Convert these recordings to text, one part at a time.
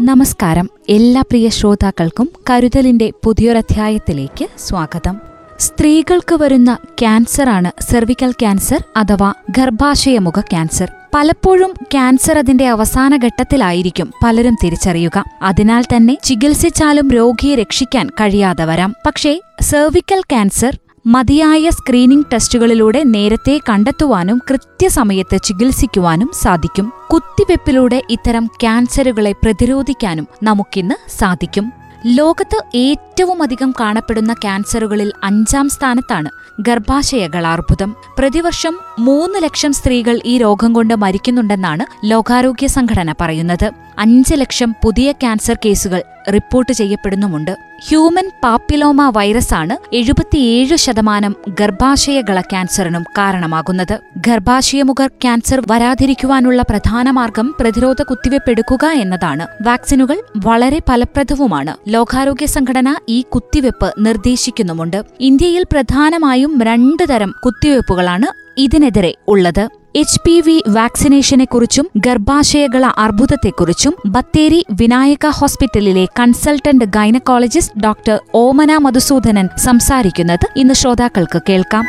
നമസ്കാരം. എല്ലാ പ്രിയ ശ്രോതാക്കൾക്കും കരുതലിന്റെ പുതിയൊരധ്യായത്തിലേക്ക് സ്വാഗതം. സ്ത്രീകൾക്ക് വരുന്ന ക്യാൻസറാണ് സെർവിക്കൽ ക്യാൻസർ അഥവാ ഗർഭാശയമുഖ ക്യാൻസർ. പലപ്പോഴും ക്യാൻസർ അതിന്റെ അവസാന ഘട്ടത്തിലായിരിക്കും പലരും തിരിച്ചറിയുക. അതിനാൽ തന്നെ ചികിത്സിച്ചാലും രോഗിയെ രക്ഷിക്കാൻ കഴിയാതെ വരാം. പക്ഷേ സെർവിക്കൽ ക്യാൻസർ മതിയായ സ്ക്രീനിംഗ് ടെസ്റ്റുകളിലൂടെ നേരത്തെ കണ്ടെത്തുവാനും കൃത്യസമയത്ത് ചികിത്സിക്കുവാനും സാധിക്കും. കുത്തിവെപ്പിലൂടെ ഇത്തരം ക്യാൻസറുകളെ പ്രതിരോധിക്കാനും നമുക്കിന്ന് സാധിക്കും. ലോകത്ത് ഏറ്റവുമധികം കാണപ്പെടുന്ന ക്യാൻസറുകളിൽ അഞ്ചാം സ്ഥാനത്താണ് ഗർഭാശയ ഗർഭാശയകളാർബുദം പ്രതിവർഷം മൂന്ന് ലക്ഷം സ്ത്രീകൾ ഈ രോഗം കൊണ്ട് മരിക്കുന്നുണ്ടെന്നാണ് ലോകാരോഗ്യ സംഘടന പറയുന്നത്. അഞ്ച് ലക്ഷം പുതിയ ക്യാൻസർ കേസുകൾ റിപ്പോർട്ട് ചെയ്യപ്പെടുന്നുമുണ്ട്. ഹ്യൂമൻ പാപ്പിലോമ വൈറസാണ് എഴുപത്തിയേഴ് ശതമാനം ഗർഭാശയകള ക്യാൻസറിനും കാരണമാകുന്നത്. ഗർഭാശയമുഖർ ക്യാൻസർ വരാതിരിക്കുവാനുള്ള പ്രധാന മാർഗം പ്രതിരോധ കുത്തിവെപ്പെടുക്കുക എന്നതാണ്. വാക്സിനുകൾ വളരെ ഫലപ്രദവുമാണ്. ലോകാരോഗ്യ സംഘടന ഈ കുത്തിവെപ്പ് നിർദ്ദേശിക്കുന്നുമുണ്ട്. ഇന്ത്യയിൽ പ്രധാനമായും രണ്ട് തരം കുത്തിവെപ്പുകളാണ് ഇതിനെതിരെ ഉള്ളത്. എച്ച് പി വി വാക്സിനേഷനെക്കുറിച്ചും ഗർഭാശയകള അർബുദത്തെക്കുറിച്ചും ബത്തേരി വിനായക ഹോസ്പിറ്റലിലെ consultant gynaecologist doctor Omana Madhusoodanan സംസാരിക്കുന്നത് ഇന്ന് ശ്രോതാക്കൾക്ക് കേൾക്കാം.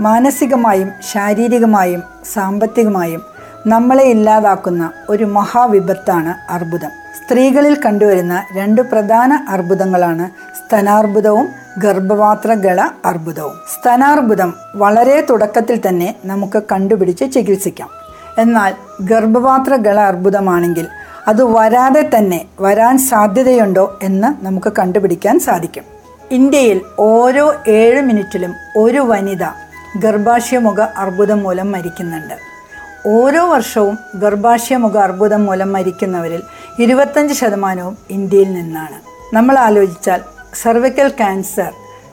മാനസികമായും ശാരീരികമായും സാമ്പത്തികമായും നമ്മളെ ഇല്ലാതാക്കുന്ന ഒരു മഹാവിപത്താണ് അർബുദം. സ്ത്രീകളിൽ കണ്ടുവരുന്ന രണ്ട് പ്രധാന അർബുദങ്ങളാണ് സ്തനാർബുദവും ഗർഭപാത്ര ഗള അർബുദവും. സ്തനാർബുദം വളരെ തുടക്കത്തിൽ തന്നെ നമുക്ക് കണ്ടുപിടിച്ച് ചികിത്സിക്കാം. എന്നാൽ ഗർഭപാത്ര ഗള അർബുദമാണെങ്കിൽ അത് വരാതെ തന്നെ വരാൻ സാധ്യതയുണ്ടോ എന്ന് നമുക്ക് കണ്ടുപിടിക്കാൻ സാധിക്കും. ഇന്ത്യയിൽ ഓരോ ഏഴ് മിനിറ്റിലും ഒരു വനിത ഗർഭാശയമുഖ അർബുദം മൂലം മരിക്കുന്നുണ്ട്. ഓരോ വർഷവും ഗർഭാശയമുഖ അർബുദം മൂലം മരിക്കുന്നവരിൽ ഇരുപത്തഞ്ച് ശതമാനവും ഇന്ത്യയിൽ നിന്നാണ്. നമ്മൾ ആലോചിച്ചാൽ സർവിക്കൽ ക്യാൻസർ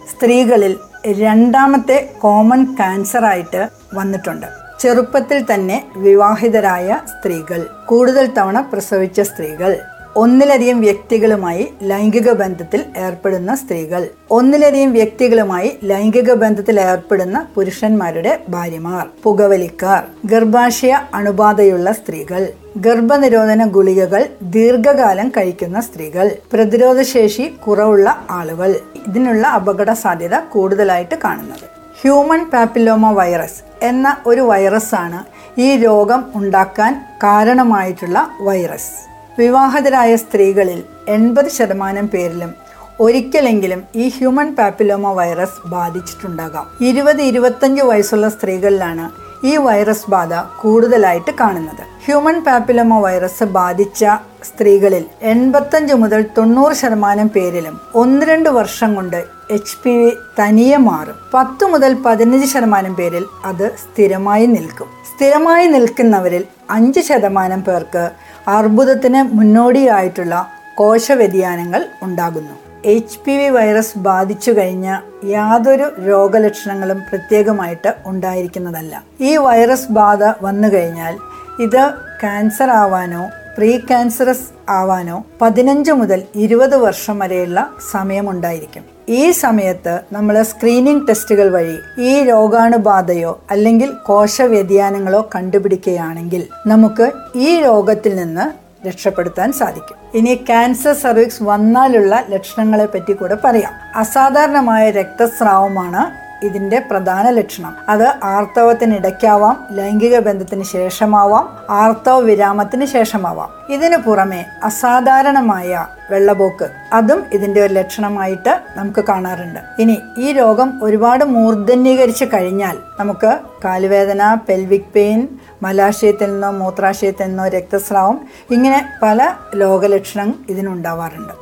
സ്ത്രീകളിൽ രണ്ടാമത്തെ കോമൺ ക്യാൻസറായിട്ട് വന്നിട്ടുണ്ട്. ചെറുപ്പത്തിൽ തന്നെ വിവാഹിതരായ സ്ത്രീകൾ കൂടുതൽ തവണ പ്രസവിച്ച സ്ത്രീകൾ. ഒന്നിലധികം വ്യക്തികളുമായി ലൈംഗിക ബന്ധത്തിൽ ഏർപ്പെടുന്ന സ്ത്രീകൾ ഒന്നിലധികം വ്യക്തികളുമായി ലൈംഗിക ബന്ധത്തിൽ ഏർപ്പെടുന്ന പുരുഷന്മാരുടെ ഭാര്യമാർ പുകവലിക്കാർ ഗർഭാശയ അണുബാധയുള്ള സ്ത്രീകൾ ഗർഭനിരോധന ഗുളികകൾ ദീർഘകാലം കഴിക്കുന്ന സ്ത്രീകൾ പ്രതിരോധശേഷി കുറവുള്ള ആളുകൾ. ഇതിനുള്ള അപകട സാധ്യത കൂടുതലായിട്ട് കാണുന്നത്. ഹ്യൂമൻ പാപ്പിലോമ വൈറസ് എന്ന ഒരു വൈറസാണ് ഈ രോഗം ഉണ്ടാക്കാൻ കാരണമായിട്ടുള്ള വൈറസ്. വിവാഹിതരായ സ്ത്രീകളിൽ എൺപത് ശതമാനം പേരിലും ഒരിക്കലെങ്കിലും ഈ ഹ്യൂമൻ പാപ്പിലോമ വൈറസ് ബാധിച്ചിട്ടുണ്ടാകാം. ഇരുപത് ഇരുപത്തഞ്ച് വയസ്സുള്ള സ്ത്രീകളിലാണ് ഈ വൈറസ് ബാധ കൂടുതലായിട്ട് കാണുന്നത്. ഹ്യൂമൻ പാപ്പിലോമ വൈറസ് ബാധിച്ച സ്ത്രീകളിൽ എൺപത്തഞ്ച് മുതൽ തൊണ്ണൂറ് ശതമാനം പേരിലും ഒന്ന് രണ്ട് വർഷം കൊണ്ട് എച്ച് പി വി തനിയെ മാറും. പത്ത് മുതൽ പതിനഞ്ച് ശതമാനം പേരിൽ അത് സ്ഥിരമായി നിൽക്കും. സ്ഥിരമായി നിൽക്കുന്നവരിൽ അഞ്ച് ശതമാനം പേർക്ക് അർബുദത്തിന് മുന്നോടിയായിട്ടുള്ള കോശവ്യതിയാനങ്ങൾ ഉണ്ടാകുന്നു. എച്ച് പി വി വൈറസ് ബാധിച്ചു കഴിഞ്ഞ യാതൊരു രോഗലക്ഷണങ്ങളും പ്രത്യേകമായിട്ട് ഉണ്ടായിരിക്കുന്നതല്ല. ഈ വൈറസ് ബാധ വന്നു കഴിഞ്ഞാൽ ഇത് ക്യാൻസർ ആവാനോ പ്രീ ക്യാൻസറസ് ആവാനോ പതിനഞ്ച് മുതൽ ഇരുപത് വർഷം വരെയുള്ള സമയമുണ്ടായിരിക്കും. ഈ സമയത്ത് നമ്മൾ സ്ക്രീനിംഗ് ടെസ്റ്റുകൾ വഴി ഈ രോഗാണുബാധയോ അല്ലെങ്കിൽ കോശവ്യതിയാനങ്ങളോ കണ്ടുപിടിക്കുകയാണെങ്കിൽ നമുക്ക് ഈ രോഗത്തിൽ നിന്ന് രക്ഷപ്പെടുത്താൻ സാധിക്കും. ഇനി ക്യാൻസർ സർവിക്സ് വന്നാലുള്ള ലക്ഷണങ്ങളെ പറ്റി കൂടെ പറയാം. അസാധാരണമായ രക്തസ്രാവമാണ് ഇതിന്റെ പ്രധാന ലക്ഷണം. അത് ആർത്തവത്തിനിടയ്ക്കാവാം ലൈംഗിക ബന്ധത്തിന് ശേഷമാവാം ആർത്തവ വിരാമത്തിന് ശേഷമാവാം. ഇതിനു പുറമെ അസാധാരണമായ വെള്ളപോക്ക്. അതും ഇതിന്റെ ഒരു ലക്ഷണമായിട്ട് നമുക്ക് കാണാറുണ്ട്. ഇനി ഈ രോഗം ഒരുപാട് മൂർധന്യീകരിച്ച് കഴിഞ്ഞാൽ നമുക്ക് കാലുവേദന പെൽവിക് പെയിൻ മലാശയത്തിൽ നിന്നോ മൂത്രാശയത്തിൽ നിന്നോ രക്തസ്രാവം ഇങ്ങനെ പല രോഗലക്ഷണം ഇതിനുണ്ടാവാറുണ്ട്.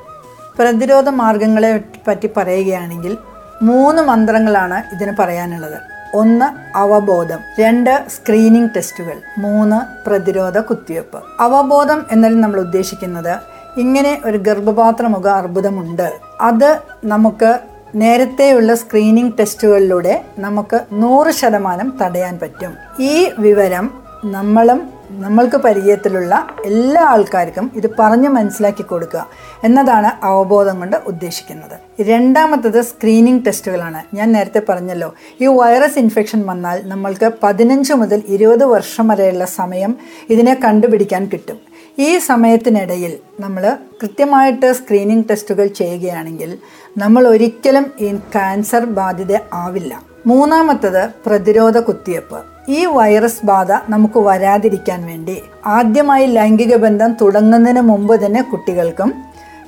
പ്രതിരോധ മാർഗങ്ങളെ പറ്റി പറയുകയാണെങ്കിൽ മൂന്ന് മന്ത്രങ്ങളാണ് ഇതിന് പറയാനുള്ളത്. ഒന്ന് അവബോധം രണ്ട് സ്ക്രീനിങ് ടെസ്റ്റുകൾ മൂന്ന് പ്രതിരോധ കുത്തിവയ്പ്പ്. അവബോധം എന്നതിൽ നമ്മൾ ഉദ്ദേശിക്കുന്നത് ഇങ്ങനെ ഒരു ഗർഭപാത്രമുഖ അർബുദമുണ്ട്. അത് നമുക്ക് നേരത്തെയുള്ള സ്ക്രീനിങ് ടെസ്റ്റുകളിലൂടെ നമുക്ക് നൂറ് ശതമാനം തടയാൻ പറ്റും. ഈ വിവരം നമ്മളും നമ്മൾക്ക് പരിചയത്തിലുള്ള എല്ലാ ആൾക്കാർക്കും ഇത് പറഞ്ഞ് മനസ്സിലാക്കി കൊടുക്കുക എന്നതാണ് അവബോധം കൊണ്ട് ഉദ്ദേശിക്കുന്നത്. രണ്ടാമത്തത് സ്ക്രീനിങ് ടെസ്റ്റുകളാണ് ഞാൻ നേരത്തെ പറഞ്ഞല്ലോ ഈ വൈറസ് ഇൻഫെക്ഷൻ വന്നാൽ നമ്മൾക്ക് പതിനഞ്ച് മുതൽ ഇരുപത് വർഷം വരെയുള്ള സമയം ഇതിനെ കണ്ടുപിടിക്കാൻ കിട്ടും. ഈ സമയത്തിനിടയിൽ നമ്മൾ കൃത്യമായിട്ട് സ്ക്രീനിങ് ടെസ്റ്റുകൾ ചെയ്യുകയാണെങ്കിൽ നമ്മൾ ഒരിക്കലും ഈ ക്യാൻസർ ബാധിത ആവില്ല. മൂന്നാമത്തത് പ്രതിരോധ കുത്തിവയ്പ്പ്. ഈ വൈറസ് ബാധ നമുക്ക് വരാതിരിക്കാൻ വേണ്ടി ആദ്യമായി ലൈംഗിക ബന്ധം തുടങ്ങുന്നതിന് മുമ്പ് തന്നെ കുട്ടികൾക്കും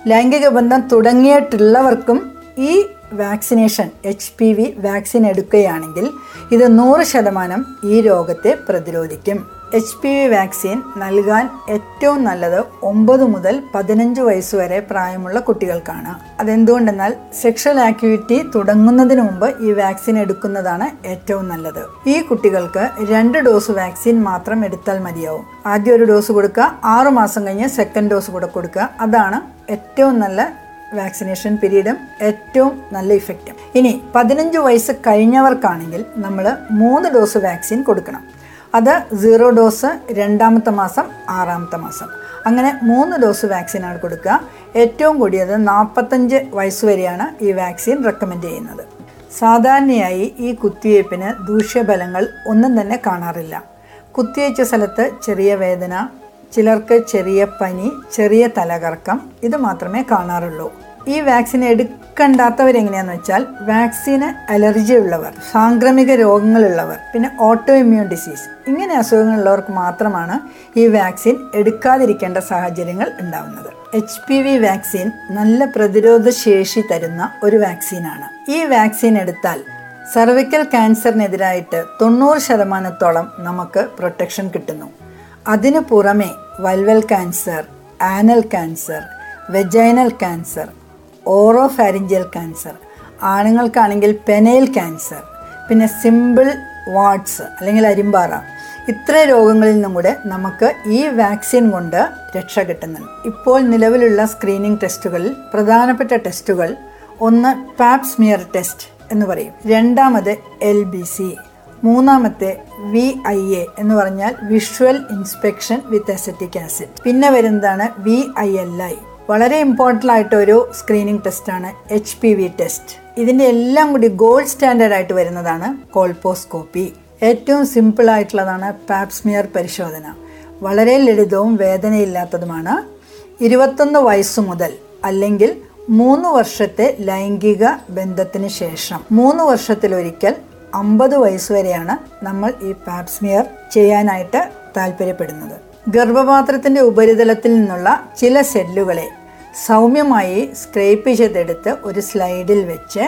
ലൈംഗിക ബന്ധം തുടങ്ങിയിട്ടുള്ളവർക്കും ഈ vaccination H P V vaccine എടുക്കുകയാണെങ്കിൽ ഇത് നൂറ് ശതമാനം ഈ രോഗത്തെ പ്രതിരോധിക്കും. എച്ച് പി വി വാക്സിൻ നൽകാൻ ഏറ്റവും നല്ലത് ഒമ്പത് മുതൽ പതിനഞ്ച് വയസ്സ് വരെ പ്രായമുള്ള കുട്ടികൾക്കാണ്. അതെന്തുകൊണ്ടെന്നാൽ സെക്ഷൽ ആക്ടിവിറ്റി തുടങ്ങുന്നതിന് മുമ്പ് ഈ വാക്സിൻ എടുക്കുന്നതാണ് ഏറ്റവും നല്ലത്. ഈ കുട്ടികൾക്ക് രണ്ട് ഡോസ് വാക്സിൻ മാത്രം എടുത്താൽ മതിയാവും. ആദ്യം ഒരു ഡോസ് കൊടുക്കുക ആറു മാസം കഴിഞ്ഞ് സെക്കൻഡ് ഡോസ് കൂടെ കൊടുക്കുക. അതാണ് ഏറ്റവും നല്ല വാക്സിനേഷൻ പീരീഡും ഏറ്റവും നല്ല ഇഫക്റ്റും ഇനി പതിനഞ്ച് വയസ്സ് കഴിഞ്ഞവർക്കാണെങ്കിൽ നമ്മൾ മൂന്ന് ഡോസ് വാക്സിൻ കൊടുക്കണം. അത് സീറോ ഡോസ് രണ്ടാമത്തെ മാസം ആറാമത്തെ മാസം. അങ്ങനെ മൂന്ന് ഡോസ് വാക്സിനാണ് കൊടുക്കുക. ഏറ്റവും കൂടിയത് നാൽപ്പത്തഞ്ച് വയസ്സ് വരെയാണ് ഈ വാക്സിൻ റെക്കമെൻഡ് ചെയ്യുന്നത്. സാധാരണയായി ഈ കുത്തിവയ്പ്പിന് ദൂഷ്യഫലങ്ങൾ ഒന്നും തന്നെ കാണാറില്ല. കുത്തിവയ്ച്ച സ്ഥലത്ത് ചെറിയ വേദന ചിലർക്ക് ചെറിയ പനി ചെറിയ തലകറക്കം ഇത് മാത്രമേ കാണാറുള്ളൂ. ഈ വാക്സിൻ എടുക്കണ്ടാത്തവരെങ്ങനെയാന്ന് വെച്ചാൽ വാക്സിന് അലർജി ഉള്ളവർ സാംക്രമിക രോഗങ്ങളുള്ളവർ പിന്നെ ഓട്ടോ ഇമ്മ്യൂൺ ഡിസീസ് ഇങ്ങനെ അസുഖങ്ങളുള്ളവർക്ക് മാത്രമാണ് ഈ വാക്സിൻ എടുക്കാതിരിക്കേണ്ട സാഹചര്യങ്ങൾ ഉണ്ടാവുന്നത്. എച്ച് പി വി വാക്സിൻ നല്ല പ്രതിരോധ ശേഷി തരുന്ന ഒരു വാക്സിനാണ്. ഈ വാക്സിൻ എടുത്താൽ സർവിക്കൽ ക്യാൻസറിനെതിരായിട്ട് തൊണ്ണൂറ് ശതമാനത്തോളം നമുക്ക് പ്രൊട്ടക്ഷൻ കിട്ടുന്നു. അതിനു പുറമെ vulval cancer anal cancer vaginal cancer oropharyngeal cancer ആണുങ്ങൾക്കാണെങ്കിൽ penile cancer പിന്നെ സിമ്പിൾ വാട്സ് അല്ലെങ്കിൽ അരിമ്പാറ. ഇത്ര രോഗങ്ങളിൽ നിന്നും കൂടെ നമുക്ക് ഈ വാക്സിൻ കൊണ്ട് രക്ഷ കിട്ടുന്നുണ്ട്. ഇപ്പോൾ നിലവിലുള്ള സ്ക്രീനിങ് ടെസ്റ്റുകളിൽ പ്രധാനപ്പെട്ട ടെസ്റ്റുകൾ ഒന്ന് പാപ്സ്മിയർ ടെസ്റ്റ് എന്ന് പറയും. രണ്ടാമത് എൽ ബി സി മൂന്നാമത്തെ വി ഐ എ എന്ന് പറഞ്ഞാൽ visual inspection with acetic acid പിന്നെ വരുന്നതാണ് വി ഐ എൽ ഐ വളരെ ഇമ്പോർട്ടന്റ് ആയിട്ട് ഒരു സ്ക്രീനിങ് ടെസ്റ്റാണ് എച്ച് പി വി ടെസ്റ്റ് ഇതിന്റെ എല്ലാം കൂടി ഗോൾഡ് സ്റ്റാൻഡേർഡ് ആയിട്ട് വരുന്നതാണ് കോൾപോസ്കോപ്പി ഏറ്റവും സിമ്പിൾ ആയിട്ടുള്ളതാണ് പാപ്സ്മിയർ പരിശോധന. വളരെ ലളിതവും വേദനയില്ലാത്തതുമാണ്. ഇരുപത്തൊന്ന് വയസ്സ് മുതൽ അല്ലെങ്കിൽ മൂന്ന് വർഷത്തെ ലൈംഗിക ബന്ധത്തിന് ശേഷം. മൂന്ന് വർഷത്തിലൊരിക്കൽ അമ്പത് വരെയാണ് നമ്മൾ ഈ പാപ്സ്മിയർ ചെയ്യാനായിട്ട് താല്പര്യപ്പെടുന്നത്. ഗർഭപാത്രത്തിന്റെ ഉപരിതലത്തിൽ നിന്നുള്ള ചില സെല്ലുകളെ സൗമ്യമായി സ്ക്രേപ്പ് ചെയ്തെടുത്ത് ഒരു സ്ലൈഡിൽ വെച്ച്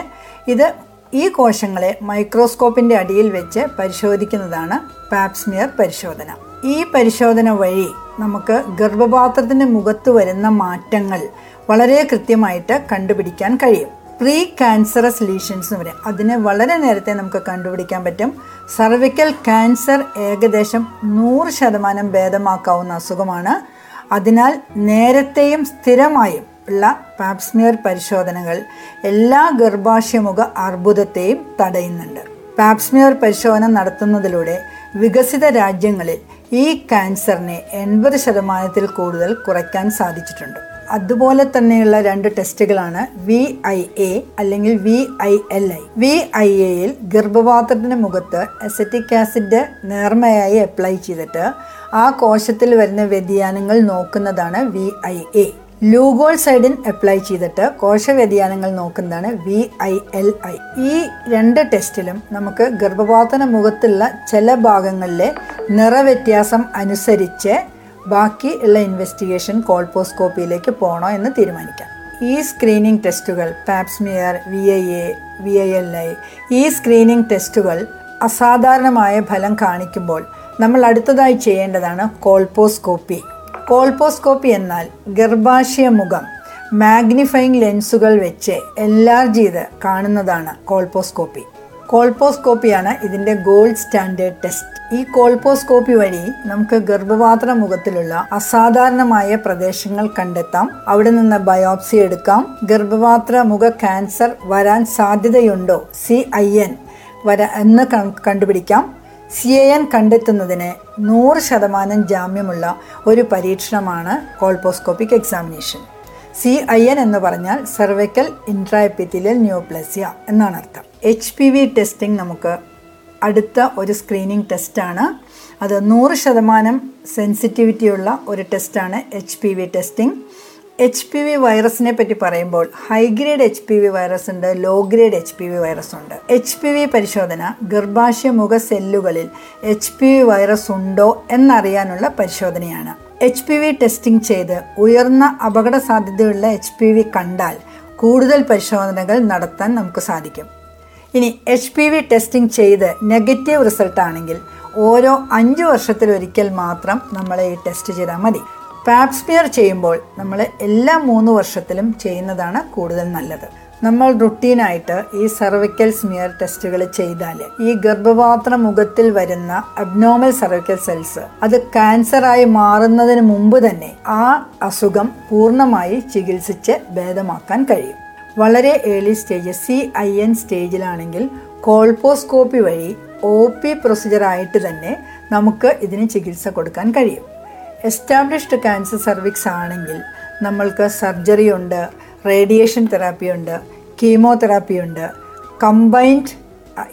ഇത് ഈ കോശങ്ങളെ മൈക്രോസ്കോപ്പിന്റെ അടിയിൽ വെച്ച് പരിശോധിക്കുന്നതാണ് പാപ്സ്മിയർ പരിശോധന. ഈ പരിശോധന വഴി നമുക്ക് ഗർഭപാത്രത്തിന്റെ മുഖത്ത് വരുന്ന മാറ്റങ്ങൾ വളരെ കൃത്യമായിട്ട് കണ്ടുപിടിക്കാൻ കഴിയും. പ്രീ ക്യാൻസറസ് ലീഷൻസ് വരെ. അതിനെ വളരെ നേരത്തെ നമുക്ക് കണ്ടുപിടിക്കാൻ പറ്റും. സർവിക്കൽ ക്യാൻസർ ഏകദേശം നൂറ് ശതമാനം ഭേദമാക്കാവുന്ന അസുഖമാണ് അതിനാൽ നേരത്തെയും സ്ഥിരമായും ഉള്ള പാപ്സ്മിയർ പരിശോധനകൾ എല്ലാ ഗർഭാശയമുഖ അർബുദത്തെയും തടയുന്നുണ്ട്. പാപ്സ്മിയർ പരിശോധന നടത്തുന്നതിലൂടെ വികസിത രാജ്യങ്ങളിൽ ഈ ക്യാൻസറിനെ എൺപത് ശതമാനത്തിൽ കൂടുതൽ കുറയ്ക്കാൻ സാധിച്ചിട്ടുണ്ട്. അതുപോലെ തന്നെയുള്ള രണ്ട് ടെസ്റ്റുകളാണ് വി ഐ എ അല്ലെങ്കിൽ V I L I V I എയിൽ ഗർഭപാത്രത്തിന് മുഖത്ത് അസറ്റിക് ആസിഡ് നേർമയായി അപ്ലൈ ചെയ്തിട്ട് ആ കോശത്തിൽ വരുന്ന വ്യതിയാനങ്ങൾ നോക്കുന്നതാണ് വി ഐ എ ലൂഗോൾ സൈഡിൻ അപ്ലൈ ചെയ്തിട്ട് കോശ വ്യതിയാനങ്ങൾ നോക്കുന്നതാണ് വി ഐ എൽ ഐ ഈ രണ്ട് ടെസ്റ്റിലും നമുക്ക് ഗർഭപാത്ര മുഖത്തുള്ള ചില ഭാഗങ്ങളിലെ നിറവ്യത്യാസം അനുസരിച്ച് ബാക്കി ഉള്ള ഇൻവെസ്റ്റിഗേഷൻ കോൾപോസ്കോപ്പിയിലേക്ക് പോകണോ എന്ന് തീരുമാനിക്കാം. ഈ സ്ക്രീനിംഗ് ടെസ്റ്റുകൾ pap smear V I A V I L I ഈ സ്ക്രീനിംഗ് ടെസ്റ്റുകൾ അസാധാരണമായ ഫലം കാണിക്കുമ്പോൾ നമ്മൾ അടുത്തതായി ചെയ്യേണ്ടതാണ് കോൾപോസ്കോപ്പി കോൾപോസ്കോപ്പി എന്നാൽ ഗർഭാശയ മുഖം മാഗ്നിഫൈങ് ലെൻസുകൾ വെച്ച് എൻലാർജ് ചെയ്ത് കാണുന്നതാണ് കോൾപോസ്കോപ്പി കോൾപോസ്കോപ്പിയാണ് ഇതിന്റെ ഗോൾഡ് സ്റ്റാൻഡേർഡ് ടെസ്റ്റ് ഈ കോൾപോസ്കോപ്പി വഴി നമുക്ക് ഗർഭപാത്ര മുഖത്തിലുള്ള അസാധാരണമായ പ്രദേശങ്ങൾ കണ്ടെത്താം. അവിടെ നിന്ന് ബയോപ്സി എടുക്കാം. ഗർഭപാത്ര മുഖ ക്യാൻസർ വരാൻ സാധ്യതയുണ്ടോ? സി ഐ എൻ വര എന്ന് കണ്ടുപിടിക്കാം. സി എ എൻ കണ്ടെത്തുന്നതിന് നൂറ് ശതമാനം ജാമ്യമുള്ള ഒരു പരീക്ഷണമാണ് colposcopic examination. C I N എന്ന് പറഞ്ഞാൽ സെർവൈക്കൽ ഇൻട്രാഎപ്പിത്തിലിയൽ ന്യൂപ്ലസിയ എന്നാണ് അർത്ഥം. എച്ച് പി വി ടെസ്റ്റിംഗ് നമുക്ക് അടുത്ത ഒരു സ്ക്രീനിങ് ടെസ്റ്റാണ് അത് നൂറ് ശതമാനം സെൻസിറ്റിവിറ്റിയുള്ള ഒരു ടെസ്റ്റാണ് H P V testing H P V വൈറസിനെ പറ്റി പറയുമ്പോൾ high grade H P V virus ഉണ്ട് low grade H P V virus ഉണ്ട്. എച്ച് പി വി പരിശോധന ഗർഭാശയമുഖ സെല്ലുകളിൽ എച്ച് പി വി വൈറസ് ഉണ്ടോ എന്നറിയാനുള്ള പരിശോധനയാണ്. എച്ച് പി വി ടെസ്റ്റിംഗ് ചെയ്ത് ഉയർന്ന അപകട സാധ്യതയുള്ള എച്ച് പി വി കണ്ടാൽ കൂടുതൽ പരിശോധനകൾ നടത്താൻ നമുക്ക് സാധിക്കും. ഇനി എച്ച് പി വി ടെസ്റ്റിംഗ് ചെയ്ത് നെഗറ്റീവ് റിസൾട്ട് ആണെങ്കിൽ ഓരോ അഞ്ച് വർഷത്തിലൊരിക്കൽ മാത്രം നമ്മൾ ഈ ടെസ്റ്റ് ചെയ്താൽ മതി. പാപ്സ്മിയർ ചെയ്യുമ്പോൾ നമ്മൾ എല്ലാ മൂന്ന് വർഷത്തിലും ചെയ്യുന്നതാണ് കൂടുതൽ നല്ലത്. നമ്മൾ റുട്ടീനായിട്ട് ഈ സർവിക്കൽ സ്മിയർ ടെസ്റ്റുകൾ ചെയ്താൽ ഈ ഗർഭപാത്ര മുഖത്തിൽ വരുന്ന അബ്നോമൽ സർവിക്കൽ സെൽസ് അത് ക്യാൻസറായി മാറുന്നതിന് മുമ്പ് തന്നെ ആ അസുഖം പൂർണമായി ചികിത്സിച്ച് ഭേദമാക്കാൻ കഴിയും. വളരെ early stage C I N സ്റ്റേജിലാണെങ്കിൽ colposcopy വഴി ഒ പി പ്രൊസീജിയറായിട്ട് തന്നെ നമുക്ക് ഇതിന് ചികിത്സ കൊടുക്കാൻ കഴിയും. എസ്റ്റാബ്ലിഷ്ഡ് ക്യാൻസർ സർവിക്സ് ആണെങ്കിൽ നമ്മൾക്ക് സർജറി ഉണ്ട് റേഡിയേഷൻ തെറാപ്പി ഉണ്ട് കീമോതെറാപ്പി ഉണ്ട് കമ്പൈൻഡ്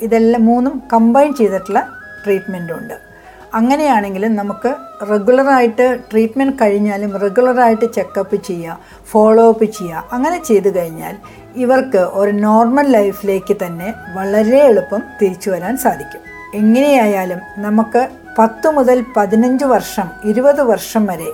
ഇതെല്ലാം മൂന്നും കമ്പൈൻ ചെയ്തിട്ടുള്ള ട്രീറ്റ്മെന്റും ഉണ്ട്. അങ്ങനെയാണെങ്കിൽ നമുക്ക് റെഗുലറായിട്ട് ട്രീറ്റ്മെന്റ് കഴിഞ്ഞാലും റെഗുലറായിട്ട് ചെക്കപ്പ് ചെയ്യുക ഫോളോ അപ്പ് ചെയ്യുക അങ്ങനെ ചെയ്തു കഴിഞ്ഞാൽ ഇവർക്ക് ഒരു നോർമൽ ലൈഫിലേക്ക് തന്നെ വളരെ എളുപ്പം തിരിച്ചു വരാൻ സാധിക്കും. എങ്ങനെയായാലും നമുക്ക് പത്ത് മുതൽ പതിനഞ്ച് വർഷം ഇരുപത് വർഷം വരെ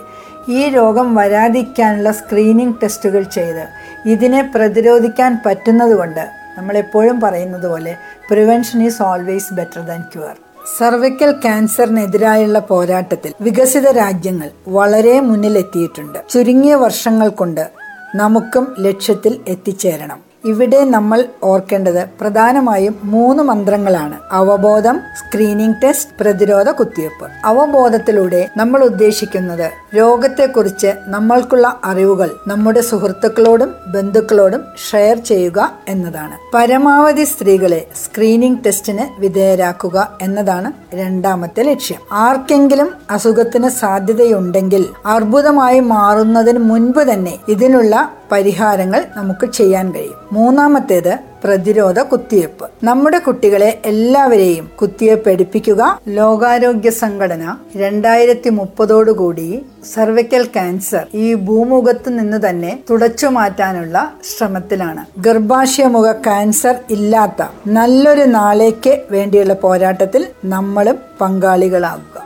ഈ രോഗം വരാതിരിക്കാനുള്ള സ്ക്രീനിങ് ടെസ്റ്റുകൾ ചെയ്ത് ഇതിനെ പ്രതിരോധിക്കാൻ പറ്റുന്നതുകൊണ്ട് നമ്മളെപ്പോഴും പറയുന്നത് പോലെ prevention is always better than cure cervical ക്യാൻസറിനെതിരായുള്ള പോരാട്ടത്തിൽ വികസിത രാജ്യങ്ങൾ വളരെ മുന്നിലെത്തിയിട്ടുണ്ട്. ചുരുങ്ങിയ വർഷങ്ങൾ കൊണ്ട് നമുക്കും ലക്ഷ്യത്തിൽ എത്തിച്ചേരണം. ഇവിടെ നമ്മൾ ഓർക്കേണ്ടത് പ്രധാനമായും മൂന്ന് മന്ത്രങ്ങളാണ്. അവബോധം സ്ക്രീനിംഗ് ടെസ്റ്റ് പ്രതിരോധ കുത്തിവയ്പ്പ് അവബോധത്തിലൂടെ നമ്മൾ ഉദ്ദേശിക്കുന്നത് രോഗത്തെക്കുറിച്ച് നമ്മൾക്കുള്ള അറിവുകൾ നമ്മുടെ സുഹൃത്തുക്കളോടും ബന്ധുക്കളോടും ഷെയർ ചെയ്യുക എന്നതാണ്. പരമാവധി സ്ത്രീകളെ സ്ക്രീനിംഗ് ടെസ്റ്റിന് വിധേയരാക്കുക എന്നതാണ് രണ്ടാമത്തെ ലക്ഷ്യം. ആർക്കെങ്കിലും അസുഖത്തിന് സാധ്യതയുണ്ടെങ്കിൽ അർബുദമായി മാറുന്നതിന് മുൻപ് തന്നെ ഇതിനുള്ള പരിഹാരങ്ങൾ നമുക്ക് ചെയ്യാൻ കഴിയും. മൂന്നാമത്തേത് പ്രതിരോധ കുത്തിവയ്പ്പ്. നമ്മുടെ കുട്ടികളെ എല്ലാവരെയും കുത്തിവയ്പ്പ് എടുപ്പിക്കുക ലോകാരോഗ്യ സംഘടന രണ്ടായിരത്തി മുപ്പതോടുകൂടി സർവിക്കൽ ക്യാൻസർ ഈ ഭൂമുഖത്ത് നിന്ന് തന്നെ തുടച്ചു മാറ്റാനുള്ള ശ്രമത്തിലാണ്. ഗർഭാശയമുഖ ക്യാൻസർ ഇല്ലാത്ത നല്ലൊരു നാളേക്ക് വേണ്ടിയുള്ള പോരാട്ടത്തിൽ നമ്മളും പങ്കാളികളാകുക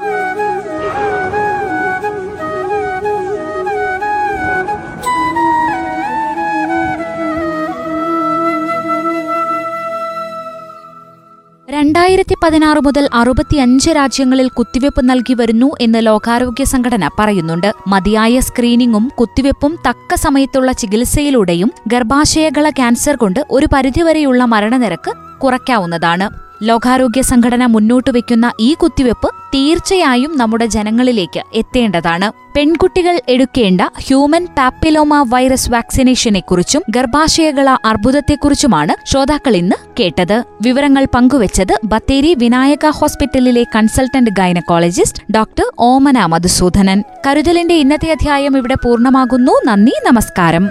രണ്ടായിരത്തി പതിനാറ് മുതൽ അറുപത്തിയഞ്ച് രാജ്യങ്ങളിൽ കുത്തിവയ്പ് നൽകി വരുന്നു എന്ന് ലോകാരോഗ്യ സംഘടന പറയുന്നുണ്ട്. മതിയായ സ്ക്രീനിങ്ങും കുത്തിവയ്പും തക്ക സമയത്തുള്ള ചികിത്സയിലൂടെയും ഗർഭാശയകള ക്യാൻസർ കൊണ്ട് ഒരു പരിധിവരെയുള്ള മരണനിരക്ക് കുറയ്ക്കാവുന്നതാണ്. ലോകാരോഗ്യ സംഘടന മുന്നോട്ട് വയ്ക്കുന്ന ഈ കുത്തിവെപ്പ് തീർച്ചയായും നമ്മുടെ ജനങ്ങളിലേക്ക് എത്തേണ്ടതാണ്. പെൺകുട്ടികൾ എടുക്കേണ്ട ഹ്യൂമൻ പാപ്പിലോമ വൈറസ് വാക്സിനേഷനെക്കുറിച്ചും ഗർഭാശയകള അർബുദത്തെക്കുറിച്ചുമാണ് ശ്രോതാക്കൾ ഇന്ന് കേട്ടത്. വിവരങ്ങൾ പങ്കുവച്ചത് ബത്തേരി വിനായക ഹോസ്പിറ്റലിലെ consultant gynaecologist doctor Omana Madhusoodanan. കരുതലിന്റെ ഇന്നത്തെ അധ്യായം ഇവിടെ പൂർണമാകുന്നു. നന്ദി നമസ്കാരം.